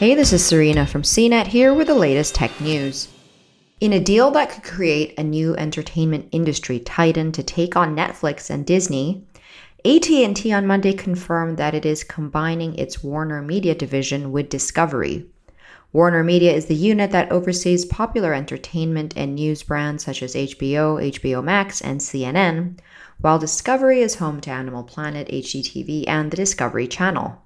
Hey, this is Serena from CNET here with the latest tech news. In a deal that could create a new entertainment industry titan to take on Netflix and Disney, AT&T on Monday confirmed that it is combining its Warner Media division with Discovery. Warner Media is the unit that oversees popular entertainment and news brands such as HBO, HBO Max, and CNN, while Discovery is home to Animal Planet, HGTV, and the Discovery Channel.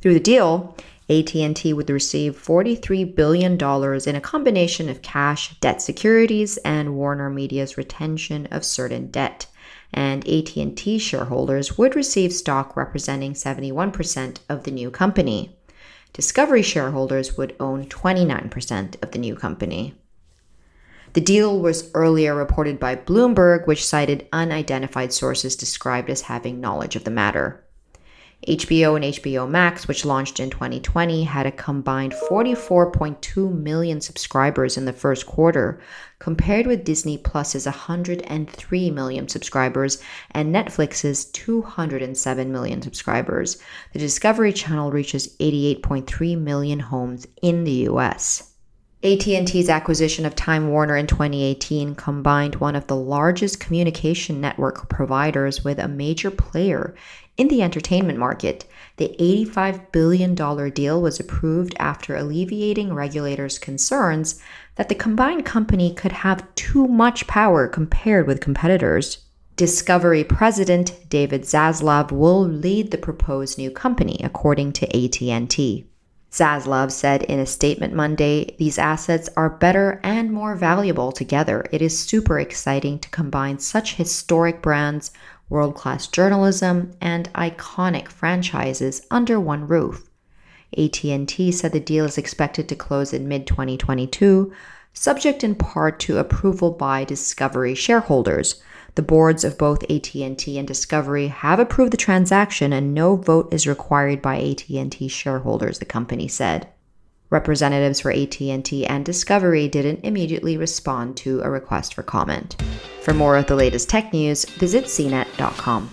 Through the deal, AT&T would receive $43 billion in a combination of cash, debt securities, and Warner Media's retention of certain debt. And AT&T shareholders would receive stock representing 71% of the new company. Discovery shareholders would own 29% of the new company. The deal was earlier reported by Bloomberg, which cited unidentified sources described as having knowledge of the matter. HBO and HBO Max, which launched in 2020, had a combined 44.2 million subscribers in the first quarter, compared with Disney Plus's 103 million subscribers and Netflix's 207 million subscribers. The Discovery Channel reaches 88.3 million homes in the US. AT&T's acquisition of Time Warner in 2018 combined one of the largest communication network providers with a major player in the entertainment market. The $85 billion deal was approved after alleviating regulators' concerns that the combined company could have too much power compared with competitors. Discovery president David Zaslav will lead the proposed new company according to AT&T. Zaslav said in a statement Monday, these assets are better and more valuable together. It is super exciting to combine such historic brands, world-class journalism, and iconic franchises under one roof. AT&T said the deal is expected to close in mid-2022, subject in part to approval by Discovery shareholders. The boards of both AT&T and Discovery have approved the transaction and no vote is required by AT&T shareholders, the company said. Representatives for AT&T and Discovery didn't immediately respond to a request for comment. For more of the latest tech news, visit cnet.com.